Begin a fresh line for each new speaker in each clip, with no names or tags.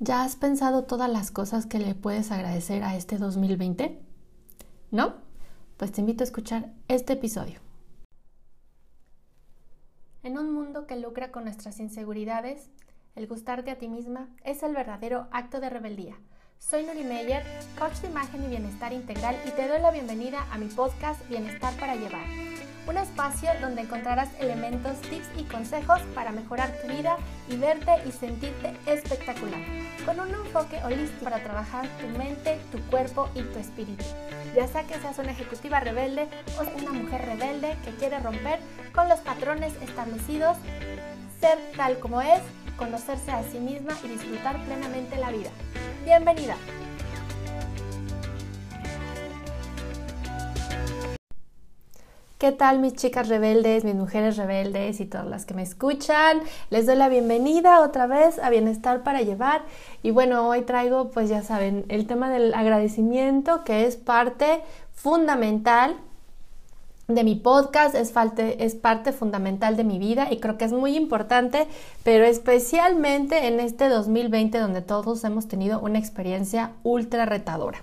¿Ya has pensado todas las cosas que le puedes agradecer a este 2020? ¿No? Pues te invito a escuchar este episodio. En un mundo que lucra con nuestras inseguridades, el gustarte a ti misma es el verdadero acto de rebeldía. Soy Nuri Meyer, coach de imagen y bienestar integral y te doy la bienvenida a mi podcast Bienestar para Llevar un espacio donde encontrarás elementos, tips y consejos para mejorar tu vida y verte y sentirte espectacular, con un enfoque holístico para trabajar tu mente, tu cuerpo y tu espíritu. Ya sea que seas una ejecutiva rebelde o una mujer rebelde que quiere romper con los patrones establecidos, ser tal como es, conocerse a sí misma y disfrutar plenamente la vida. Bienvenida. ¿Qué tal mis chicas rebeldes, mis mujeres rebeldes y todas las que me escuchan? Les doy la bienvenida otra vez a Bienestar para Llevar. Y bueno, hoy traigo, pues ya saben, el tema del agradecimiento, que es parte fundamental de mi podcast, es, es parte fundamental de mi vida y creo que es muy importante, pero especialmente en este 2020 donde todos hemos tenido una experiencia ultra retadora.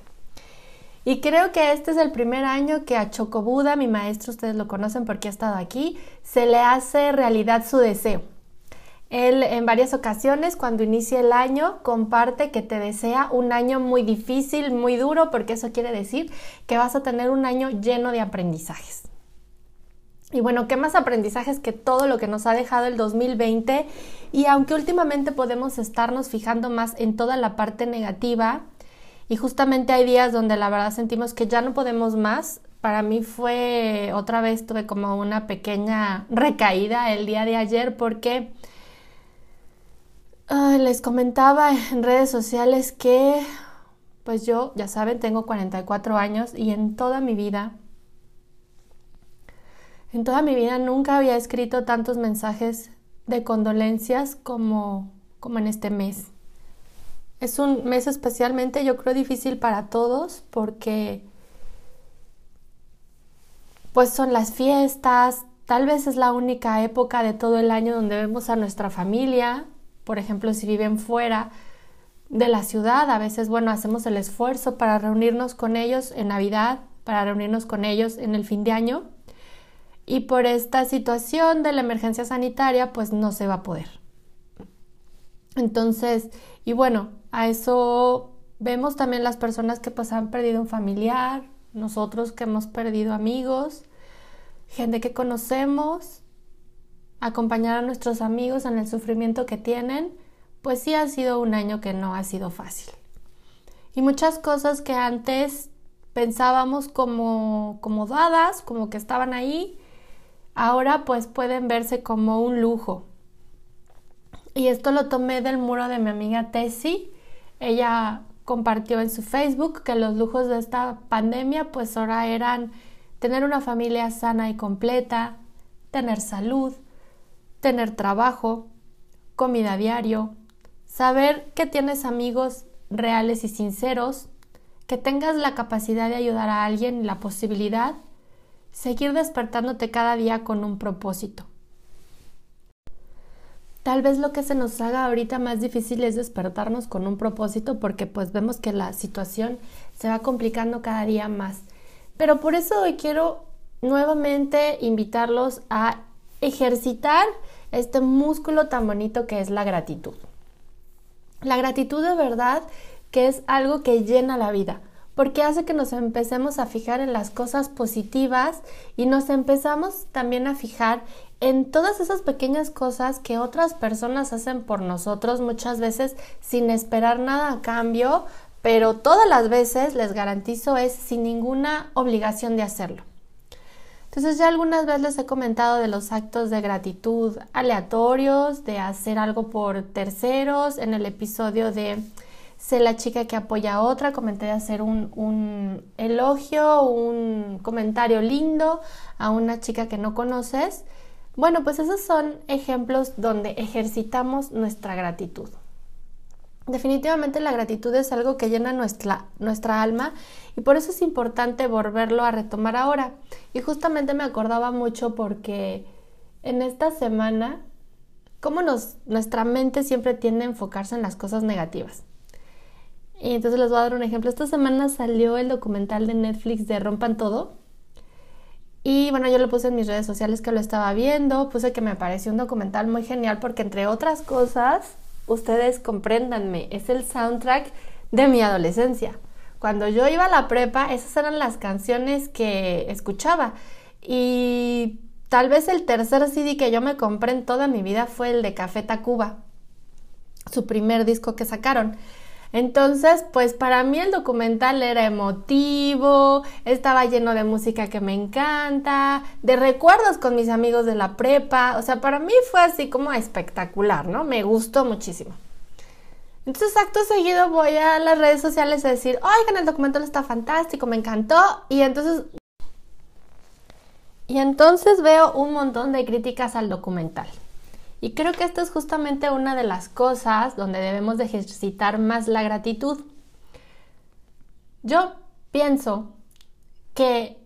Y creo que este es el primer año que a Chocobuda, mi maestro, ustedes lo conocen porque ha estado aquí, se le hace realidad su deseo. Él en varias ocasiones, cuando inicia el año, comparte que te desea un año muy difícil, muy duro, porque eso quiere decir que vas a tener un año lleno de aprendizajes. Y bueno, ¿qué más aprendizajes que todo lo que nos ha dejado el 2020? Y aunque últimamente podemos estarnos fijando más en toda la parte negativa, y justamente hay días donde la verdad sentimos que ya no podemos más. Para mí fue otra vez, tuve como una pequeña recaída el día de ayer porque les comentaba en redes sociales que pues yo, ya saben, tengo 44 años y en toda mi vida, en toda mi vida nunca había escrito tantos mensajes de condolencias como, como en este mes. Es un mes especialmente, yo creo, difícil para todos porque pues son las fiestas, tal vez es la única época de todo el año donde vemos a nuestra familia, por ejemplo, si viven fuera de la ciudad, a veces, bueno, hacemos el esfuerzo para reunirnos con ellos en Navidad, para reunirnos con ellos en el fin de año, y por esta situación de la emergencia sanitaria, pues no se va a poder. Entonces, y bueno, a eso vemos también las personas que pues han perdido un familiar, nosotros que hemos perdido amigos, gente que conocemos, acompañar a nuestros amigos en el sufrimiento que tienen, pues sí ha sido un año que no ha sido fácil. Y muchas cosas que antes pensábamos como, como dadas, como que estaban ahí, ahora pues pueden verse como un lujo. Y esto lo tomé del muro de mi amiga Tessie, ella compartió en su Facebook que los lujos de esta pandemia pues ahora eran tener una familia sana y completa, tener salud, tener trabajo, comida diario, saber que tienes amigos reales y sinceros, que tengas la capacidad de ayudar a alguien y la posibilidad, seguir despertándote cada día con un propósito. Tal vez lo que se nos haga ahorita más difícil es despertarnos con un propósito porque pues vemos que la situación se va complicando cada día más. Pero por eso hoy quiero nuevamente invitarlos a ejercitar este músculo tan bonito que es la gratitud. La gratitud de verdad que es algo que llena la vida porque hace que nos empecemos a fijar en las cosas positivas y nos empezamos también a fijar en todas esas pequeñas cosas que otras personas hacen por nosotros muchas veces sin esperar nada a cambio, pero todas las veces les garantizo es sin ninguna obligación de hacerlo. Entonces ya algunas veces les he comentado de los actos de gratitud aleatorios, de hacer algo por terceros, en el episodio de sé la chica que apoya a otra, comenté de hacer un, un elogio, un comentario lindo a una chica que no conoces bueno, pues esos son ejemplos donde ejercitamos nuestra gratitud. Definitivamente la gratitud es algo que llena nuestra, nuestra alma y por eso es importante volverlo a retomar ahora. Y justamente me acordaba mucho porque en esta semana nos, nuestra mente siempre tiende a enfocarse en las cosas negativas. Y entonces les voy a dar un ejemplo. Esta semana salió el documental de Netflix de Rompan Todo. Y bueno, yo lo puse en mis redes sociales que lo estaba viendo, puse que me pareció un documental muy genial porque entre otras cosas, ustedes compréndanme, es el soundtrack de mi adolescencia. Cuando yo iba a la prepa, esas eran las canciones que escuchaba. Y tal vez el tercer CD que yo me compré en toda mi vida fue el de Café Tacuba, su primer disco que sacaron. Entonces, pues para mí el documental era emotivo, estaba lleno de música que me encanta, de recuerdos con mis amigos de la prepa, o sea, para mí fue así como espectacular, ¿no? Me gustó muchísimo. Entonces, acto seguido voy a las redes sociales a decir, oigan, el documental está fantástico, me encantó, y entonces... Y entonces veo un montón de críticas al documental. Y creo que esto es justamente una de las cosas donde debemos de ejercitar más la gratitud. Yo pienso que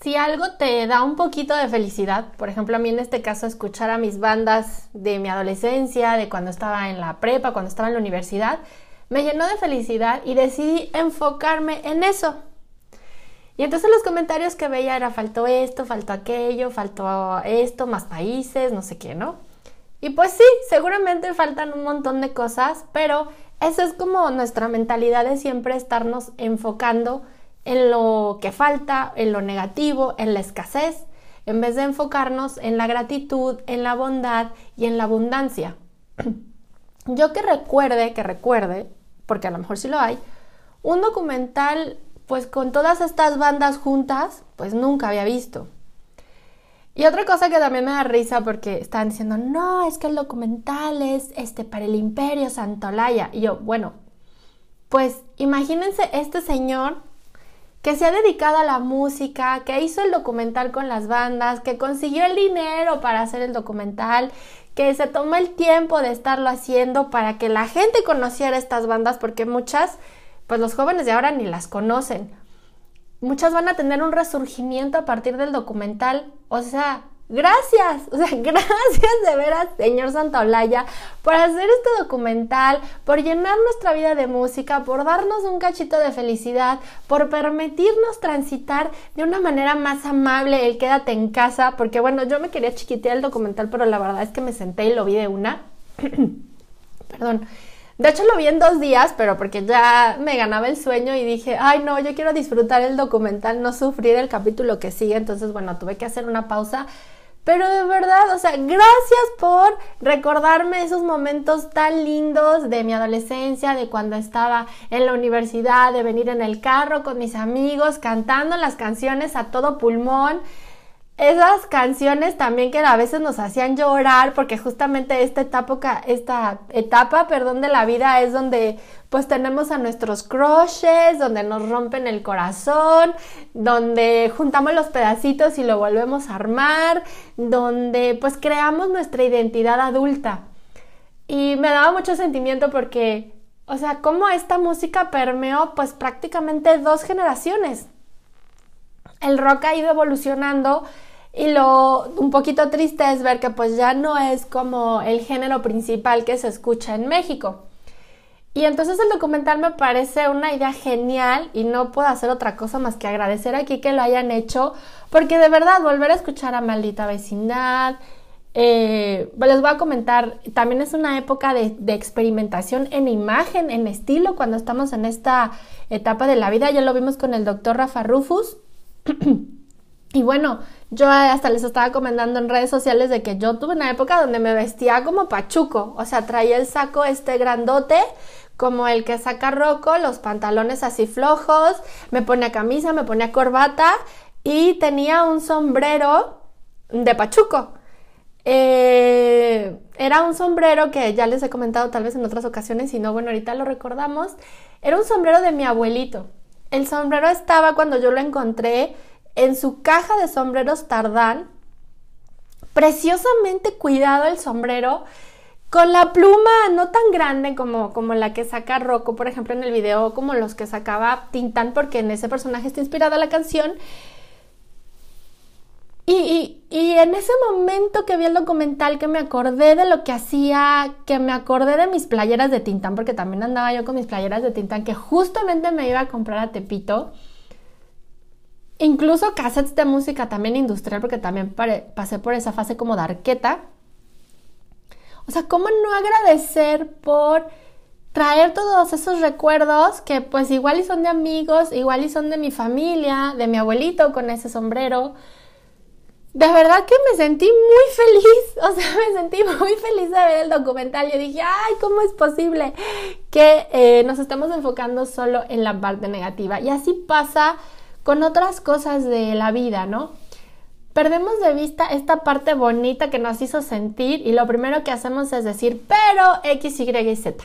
si algo te da un poquito de felicidad, por ejemplo a mí en este caso escuchar a mis bandas de mi adolescencia, de cuando estaba en la prepa, cuando estaba en la universidad, me llenó de felicidad y decidí enfocarme en eso. Y entonces los comentarios que veía era faltó esto, faltó aquello, faltó esto, más países, no sé qué, ¿no? Y pues sí, seguramente faltan un montón de cosas, pero eso es como nuestra mentalidad de siempre estarnos enfocando en lo que falta, en lo negativo, en la escasez, en vez de enfocarnos en la gratitud, en la bondad y en la abundancia. Yo que recuerde, que recuerde, porque a lo mejor sí lo hay, un documental pues con todas estas bandas juntas, pues nunca había visto. Y otra cosa que también me da risa porque están diciendo, no, es que el documental es este para el Imperio Santolaya. Y yo, bueno, pues imagínense este señor que se ha dedicado a la música, que hizo el documental con las bandas, que consiguió el dinero para hacer el documental, que se tomó el tiempo de estarlo haciendo para que la gente conociera estas bandas, porque muchas, pues los jóvenes de ahora ni las conocen muchas van a tener un resurgimiento a partir del documental. O sea, gracias, o sea, gracias de veras, señor Santaolalla, por hacer este documental, por llenar nuestra vida de música, por darnos un cachito de felicidad, por permitirnos transitar de una manera más amable el quédate en casa, porque bueno, yo me quería chiquitear el documental, pero la verdad es que me senté y lo vi de una. Perdón. De hecho lo vi en dos días, pero porque ya me ganaba el sueño y dije, ay no, yo quiero disfrutar el documental, no sufrir el capítulo que sigue, entonces bueno, tuve que hacer una pausa. Pero de verdad, o sea, gracias por recordarme esos momentos tan lindos de mi adolescencia, de cuando estaba en la universidad, de venir en el carro con mis amigos, cantando las canciones a todo pulmón esas canciones también que a veces nos hacían llorar porque justamente esta etapa, esta etapa, perdón, de la vida es donde pues tenemos a nuestros crushes, donde nos rompen el corazón, donde juntamos los pedacitos y lo volvemos a armar, donde pues creamos nuestra identidad adulta. Y me daba mucho sentimiento porque, o sea, cómo esta música permeó pues prácticamente dos generaciones. El rock ha ido evolucionando y lo un poquito triste es ver que pues ya no es como el género principal que se escucha en México. Y entonces el documental me parece una idea genial y no puedo hacer otra cosa más que agradecer aquí que lo hayan hecho, porque de verdad volver a escuchar a Maldita Vecindad, eh, les voy a comentar, también es una época de, de, experimentación en imagen, en estilo, cuando estamos en esta etapa de la vida, ya lo vimos con el doctor Rafa Rufus. Y bueno, yo hasta les estaba comentando en redes sociales de que yo tuve una época donde me vestía como pachuco, o sea, traía el saco este grandote, como el que saca Rocco, los pantalones así flojos, me ponía camisa, me ponía corbata y tenía un sombrero de pachuco. Eh, era un sombrero que ya les he comentado tal vez en otras ocasiones, si no, bueno, ahorita lo recordamos. Era un sombrero de mi abuelito. El sombrero estaba cuando yo lo encontré en su caja de sombreros Tardán, preciosamente cuidado el sombrero, con la pluma no tan grande como, como la que saca Rocco, por ejemplo, en el video, como los que sacaba Tintán, porque en ese personaje está inspirada la canción. Y, y, en ese momento que vi el documental, que me acordé de lo que hacía, que me acordé de mis playeras de Tintán, porque también andaba yo con mis playeras de Tintán, que justamente me iba a comprar a Tepito. Incluso cassettes de música también industrial, porque también pasé por esa fase como de arqueta. O sea, ¿cómo no agradecer por traer todos esos recuerdos que pues igual y son de amigos, igual y son de mi familia, de mi abuelito con ese sombrero? De verdad que me sentí muy feliz, o sea, me sentí muy feliz de ver el documental. Yo dije, ay, ¿cómo es posible que eh, nos estemos enfocando solo en la parte negativa? Y así pasa con otras cosas de la vida, ¿no? Perdemos de vista esta parte bonita que nos hizo sentir y lo primero que hacemos es decir, pero X, Y y Z.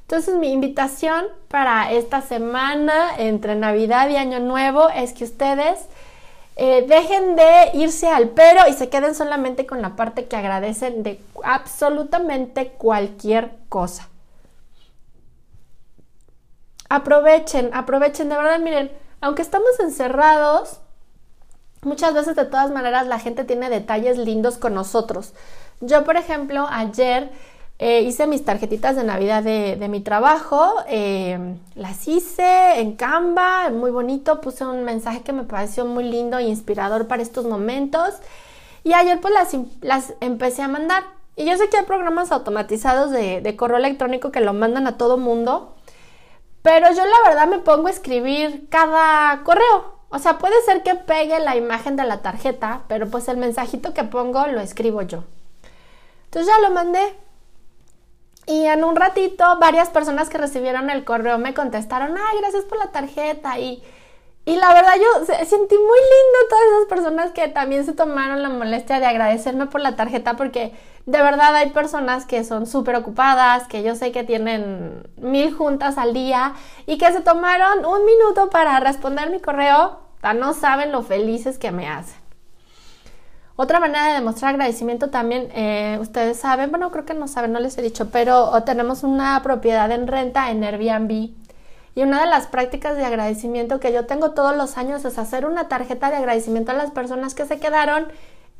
Entonces mi invitación para esta semana entre Navidad y Año Nuevo es que ustedes eh, dejen de irse al pero y se queden solamente con la parte que agradecen de absolutamente cualquier cosa. Aprovechen, aprovechen, de verdad, miren, aunque estamos encerrados, muchas veces de todas maneras la gente tiene detalles lindos con nosotros. Yo, por ejemplo, ayer eh, hice mis tarjetitas de Navidad de, mi trabajo, eh, las hice en Canva, muy bonito, puse un mensaje que me pareció muy lindo e inspirador para estos momentos y ayer pues las, las empecé a mandar. Y yo sé que hay programas automatizados de, de correo electrónico que lo mandan a todo mundo, pero yo la verdad me pongo a escribir cada correo. O sea, puede ser que pegue la imagen de la tarjeta, pero pues el mensajito que pongo lo escribo yo. Entonces ya lo mandé. Y en un ratito varias personas que recibieron el correo me contestaron, ay, gracias por la tarjeta. Y, y la verdad yo sentí muy lindo todas esas personas que también se tomaron la molestia de agradecerme por la tarjeta porque de verdad hay personas que son súper ocupadas, que yo sé que tienen mil juntas al día y que se tomaron un minuto para responder mi correo, no saben lo felices que me hacen. Otra manera de demostrar agradecimiento también, eh, ustedes saben, bueno, creo que no saben, no les he dicho, pero tenemos una propiedad en renta en Airbnb. Y una de las prácticas de agradecimiento que yo tengo todos los años es hacer una tarjeta de agradecimiento a las personas que se quedaron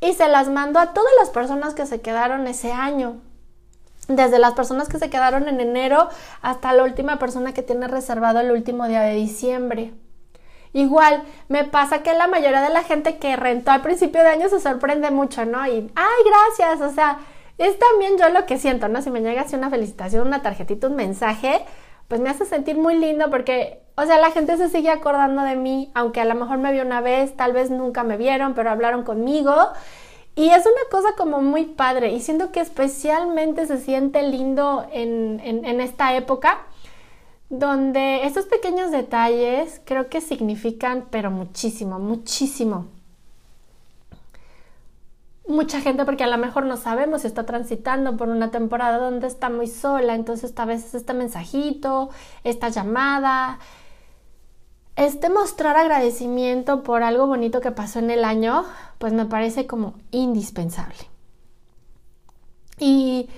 y se las mando a todas las personas que se quedaron ese año. Desde las personas que se quedaron en enero hasta la última persona que tiene reservado el último día de diciembre. Igual, me pasa que la mayoría de la gente que rentó al principio de año se sorprende mucho, ¿no? Y, ay, gracias, o sea, es también yo lo que siento, ¿no? Si me llega así una felicitación, una tarjetita, un mensaje, pues me hace sentir muy lindo porque, o sea, la gente se sigue acordando de mí, aunque a lo mejor me vio una vez, tal vez nunca me vieron, pero hablaron conmigo. Y es una cosa como muy padre y siento que especialmente se siente lindo en, en, esta época donde estos pequeños detalles creo que significan pero muchísimo, muchísimo mucha gente porque a lo mejor no sabemos si está transitando por una temporada donde está muy sola, entonces a veces este mensajito, esta llamada, este mostrar agradecimiento por algo bonito que pasó en el año, pues me parece como indispensable. Y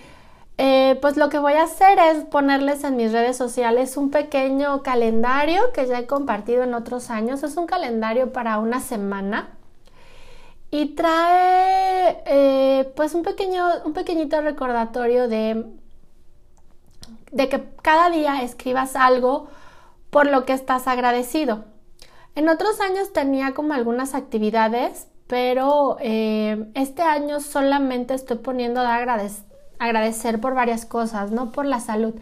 eh, pues lo que voy a hacer es ponerles en mis redes sociales un pequeño calendario que ya he compartido en otros años. Es un calendario para una semana y trae eh, pues un pequeño, un pequeñito recordatorio de, de que cada día escribas algo por lo que estás agradecido. En otros años tenía como algunas actividades, pero eh, este año solamente estoy poniendo de agradecer por varias cosas, no por la salud,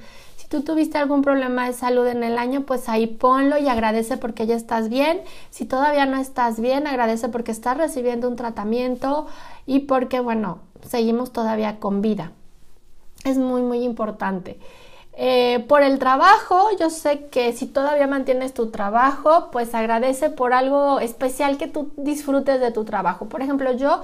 si tú tuviste algún problema de salud en el año, pues ahí ponlo y agradece porque ya estás bien. Si todavía no estás bien, agradece porque estás recibiendo un tratamiento y porque, bueno, seguimos todavía con vida. Es muy, muy importante. Eh, por el trabajo, yo sé que si todavía mantienes tu trabajo, pues agradece por algo especial que tú disfrutes de tu trabajo. Por ejemplo, yo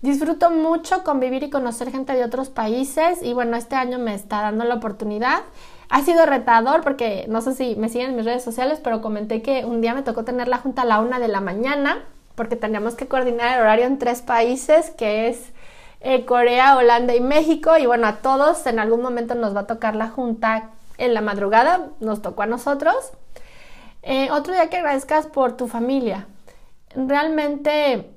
disfruto mucho convivir y conocer gente de otros países y bueno, este año me está dando la oportunidad ha sido retador porque no sé si me siguen en mis redes sociales, pero comenté que un día me tocó tener la junta a la una de la mañana porque teníamos que coordinar el horario en tres países, que es eh, Corea, Holanda y México. Y bueno, a todos en algún momento nos va a tocar la junta en la madrugada, nos tocó a nosotros. Eh, otro día que agradezcas por tu familia. Realmente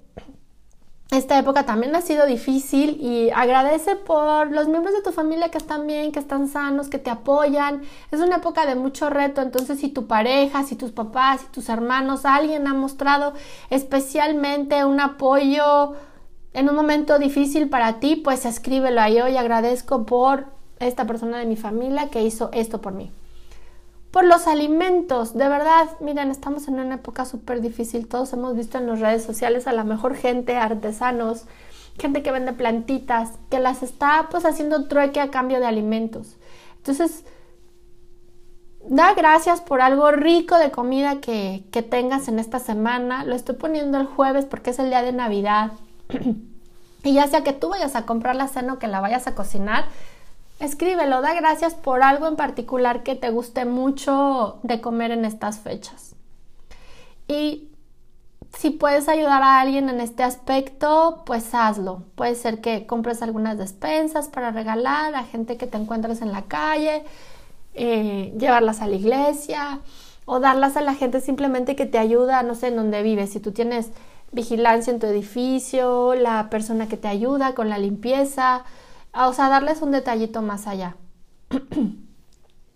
esta época también ha sido difícil y agradece por los miembros de tu familia que están bien, que están sanos, que te apoyan. Es una época de mucho reto, entonces si tu pareja, si tus papás, si tus hermanos, alguien ha mostrado especialmente un apoyo en un momento difícil para ti, pues escríbelo ahí. Hoy agradezco por esta persona de mi familia que hizo esto por mí por los alimentos. De verdad, miren, estamos en una época súper difícil. Todos hemos visto en las redes sociales a la mejor gente, artesanos, gente que vende plantitas, que las está pues haciendo trueque a cambio de alimentos. Entonces, da gracias por algo rico de comida que, que tengas en esta semana. Lo estoy poniendo el jueves porque es el día de Navidad. y ya sea que tú vayas a comprar la cena o que la vayas a cocinar, Escríbelo, da gracias por algo en particular que te guste mucho de comer en estas fechas. Y si puedes ayudar a alguien en este aspecto, pues hazlo. Puede ser que compres algunas despensas para regalar a gente que te encuentres en la calle, eh, llevarlas a la iglesia o darlas a la gente simplemente que te ayuda, no sé, en dónde vives. Si tú tienes vigilancia en tu edificio, la persona que te ayuda con la limpieza, o sea, darles un detallito más allá.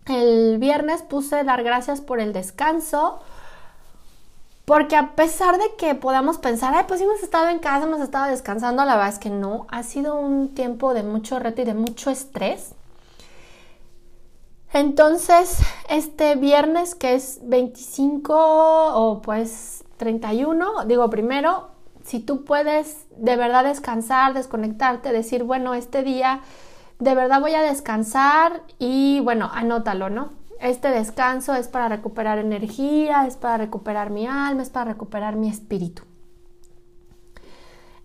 el viernes puse dar gracias por el descanso, porque a pesar de que podamos pensar, ay, pues hemos estado en casa, hemos estado descansando, la verdad es que no, ha sido un tiempo de mucho reto y de mucho estrés. Entonces, este viernes que es 25 o pues 31, digo primero, si tú puedes de verdad descansar, desconectarte, decir, bueno, este día de verdad voy a descansar y bueno, anótalo, ¿no? Este descanso es para recuperar energía, es para recuperar mi alma, es para recuperar mi espíritu.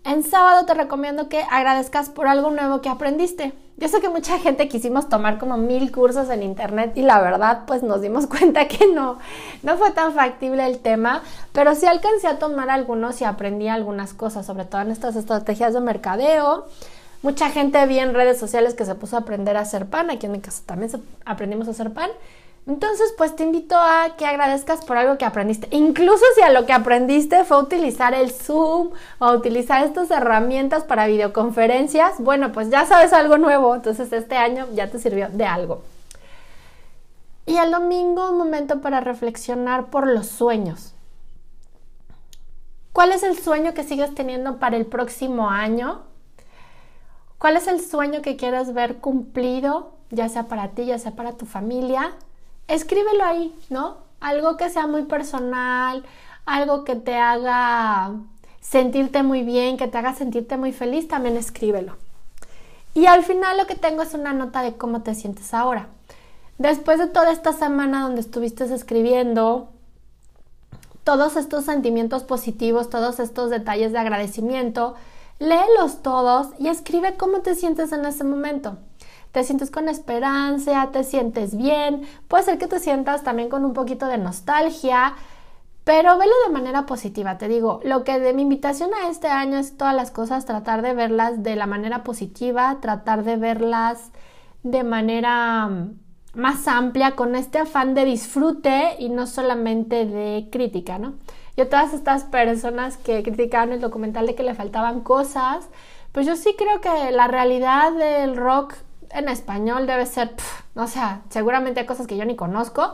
En sábado te recomiendo que agradezcas por algo nuevo que aprendiste. Yo sé que mucha gente quisimos tomar como mil cursos en internet y la verdad pues nos dimos cuenta que no, no fue tan factible el tema, pero sí alcancé a tomar algunos y aprendí algunas cosas, sobre todo en estas estrategias de mercadeo. Mucha gente vi en redes sociales que se puso a aprender a hacer pan, aquí en mi casa también aprendimos a hacer pan entonces, pues te invito a que agradezcas por algo que aprendiste. Incluso si a lo que aprendiste fue utilizar el Zoom o utilizar estas herramientas para videoconferencias, bueno, pues ya sabes algo nuevo. Entonces, este año ya te sirvió de algo. Y el domingo, un momento para reflexionar por los sueños. ¿Cuál es el sueño que sigues teniendo para el próximo año? ¿Cuál es el sueño que quieres ver cumplido, ya sea para ti, ya sea para tu familia? Escríbelo ahí, ¿no? Algo que sea muy personal, algo que te haga sentirte muy bien, que te haga sentirte muy feliz, también escríbelo. Y al final lo que tengo es una nota de cómo te sientes ahora. Después de toda esta semana donde estuviste escribiendo todos estos sentimientos positivos, todos estos detalles de agradecimiento, léelos todos y escribe cómo te sientes en ese momento te sientes con esperanza, te sientes bien, puede ser que te sientas también con un poquito de nostalgia, pero velo de manera positiva, te digo, lo que de mi invitación a este año es todas las cosas, tratar de verlas de la manera positiva, tratar de verlas de manera mm, más amplia, con este afán de disfrute y no solamente de crítica, ¿no? Yo todas estas personas que criticaban el documental de que le faltaban cosas, pues yo sí creo que la realidad del rock en español debe ser, o sea, seguramente hay cosas que yo ni conozco.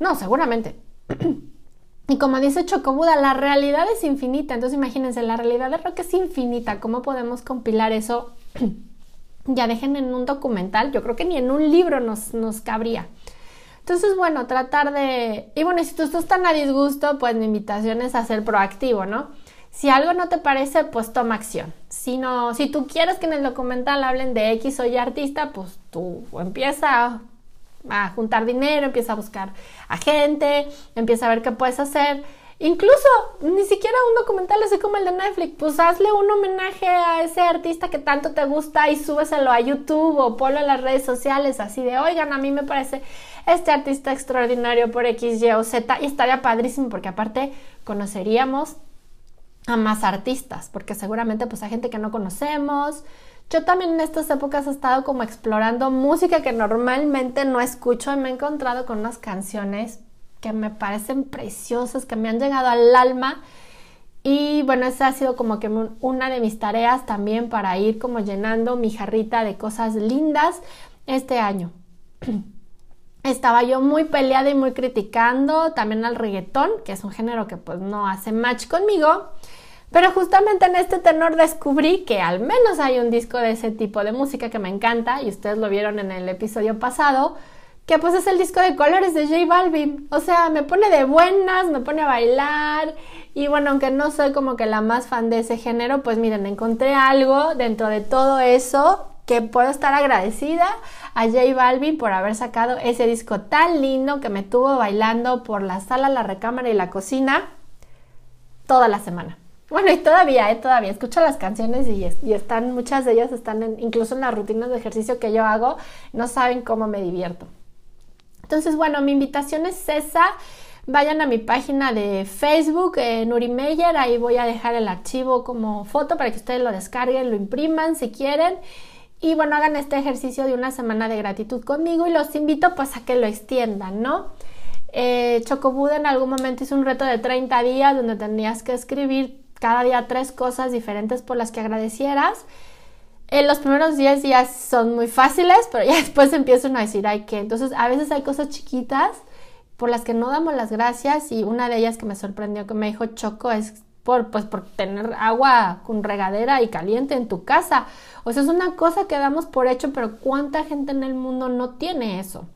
No, seguramente. y como dice Chocobuda, la realidad es infinita. Entonces imagínense, la realidad de rock es infinita. ¿Cómo podemos compilar eso? ya dejen en un documental. Yo creo que ni en un libro nos, nos cabría. Entonces, bueno, tratar de... Y bueno, si tú estás tan a disgusto, pues mi invitación es a ser proactivo, ¿no? Si algo no te parece, pues toma acción. Si, no, si tú quieres que en el documental hablen de X o Y artista, pues tú empieza a, juntar dinero, empieza a buscar a gente, empieza a ver qué puedes hacer. Incluso ni siquiera un documental así como el de Netflix, pues hazle un homenaje a ese artista que tanto te gusta y súbeselo a YouTube o ponlo en las redes sociales así de, oigan, a mí me parece este artista extraordinario por X, Y o Z y estaría padrísimo porque aparte conoceríamos a más artistas, porque seguramente pues hay gente que no conocemos. Yo también en estas épocas he estado como explorando música que normalmente no escucho y me he encontrado con unas canciones que me parecen preciosas, que me han llegado al alma Y bueno, esa ha sido como que una de mis tareas también para ir como llenando mi jarrita de cosas lindas este año. Estaba yo muy peleada y muy criticando también al reggaetón, que es un género que pues no hace match conmigo. Pero justamente en este tenor descubrí que al menos hay un disco de ese tipo de música que me encanta y ustedes lo vieron en el episodio pasado, que pues es el disco de colores de J Balvin. O sea, me pone de buenas, me pone a bailar y bueno, aunque no soy como que la más fan de ese género, pues miren, encontré algo dentro de todo eso que puedo estar agradecida a J Balvin por haber sacado ese disco tan lindo que me tuvo bailando por la sala, la recámara y la cocina toda la semana. Bueno, y todavía, ¿eh? todavía escucho las canciones y, están, muchas de ellas están incluso en las rutinas de ejercicio que yo hago, no saben cómo me divierto. Entonces, bueno, mi invitación es esa. Vayan a mi página de Facebook, eh, Nuri Meyer, ahí voy a dejar el archivo como foto para que ustedes lo descarguen, lo impriman si quieren. Y bueno, hagan este ejercicio de una semana de gratitud conmigo y los invito pues a que lo extiendan, ¿no? Eh, Chocobuda en algún momento hizo un reto de 30 días donde tenías que escribir cada día tres cosas diferentes por las que agradecieras. En los primeros 10 días son muy fáciles, pero ya después empiezan a decir, ay, que entonces a veces hay cosas chiquitas por las que no damos las gracias y una de ellas que me sorprendió que me dijo Choco es por, pues, por tener agua con regadera y caliente en tu casa. O sea, es una cosa que damos por hecho, pero ¿cuánta gente en el mundo no tiene eso?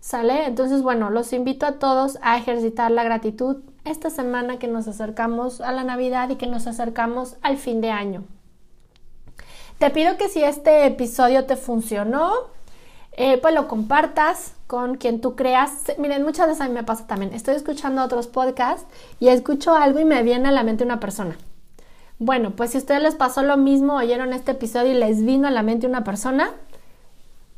¿Sale? Entonces, bueno, los invito a todos a ejercitar la gratitud esta semana que nos acercamos a la Navidad y que nos acercamos al fin de año. Te pido que si este episodio te funcionó, eh, pues lo compartas con quien tú creas. Miren, muchas veces a mí me pasa también. Estoy escuchando otros podcasts y escucho algo y me viene a la mente una persona. Bueno, pues si a ustedes les pasó lo mismo, oyeron este episodio y les vino a la mente una persona,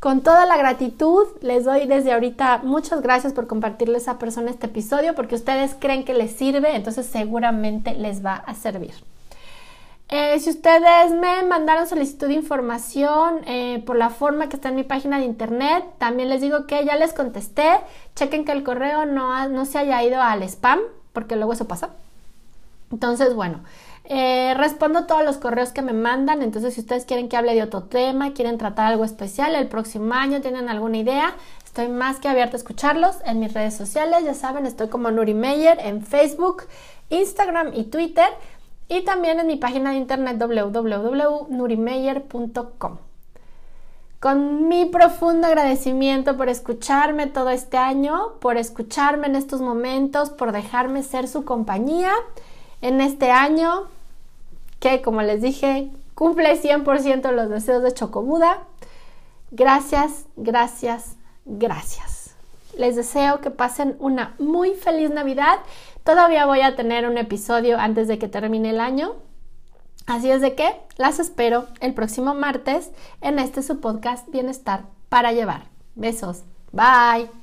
con toda la gratitud, les doy desde ahorita muchas gracias por compartirle a esa persona este episodio porque ustedes creen que les sirve, entonces seguramente les va a servir. Eh, si ustedes me mandaron solicitud de información eh, por la forma que está en mi página de internet, también les digo que ya les contesté. Chequen que el correo no, no se haya ido al spam, porque luego eso pasa. Entonces, bueno, eh, respondo todos los correos que me mandan, entonces si ustedes quieren que hable de otro tema, quieren tratar algo especial el próximo año, tienen alguna idea, estoy más que abierta a escucharlos en mis redes sociales, ya saben, estoy como Nuri Meyer en Facebook, Instagram y Twitter y también en mi página de internet www.nurimeyer.com. Con mi profundo agradecimiento por escucharme todo este año, por escucharme en estos momentos, por dejarme ser su compañía en este año, que como les dije, cumple 100% los deseos de Chocobuda. Gracias, gracias, gracias. Les deseo que pasen una muy feliz Navidad. Todavía voy a tener un episodio antes de que termine el año. Así es de que las espero el próximo martes en este su podcast Bienestar para llevar. Besos. Bye.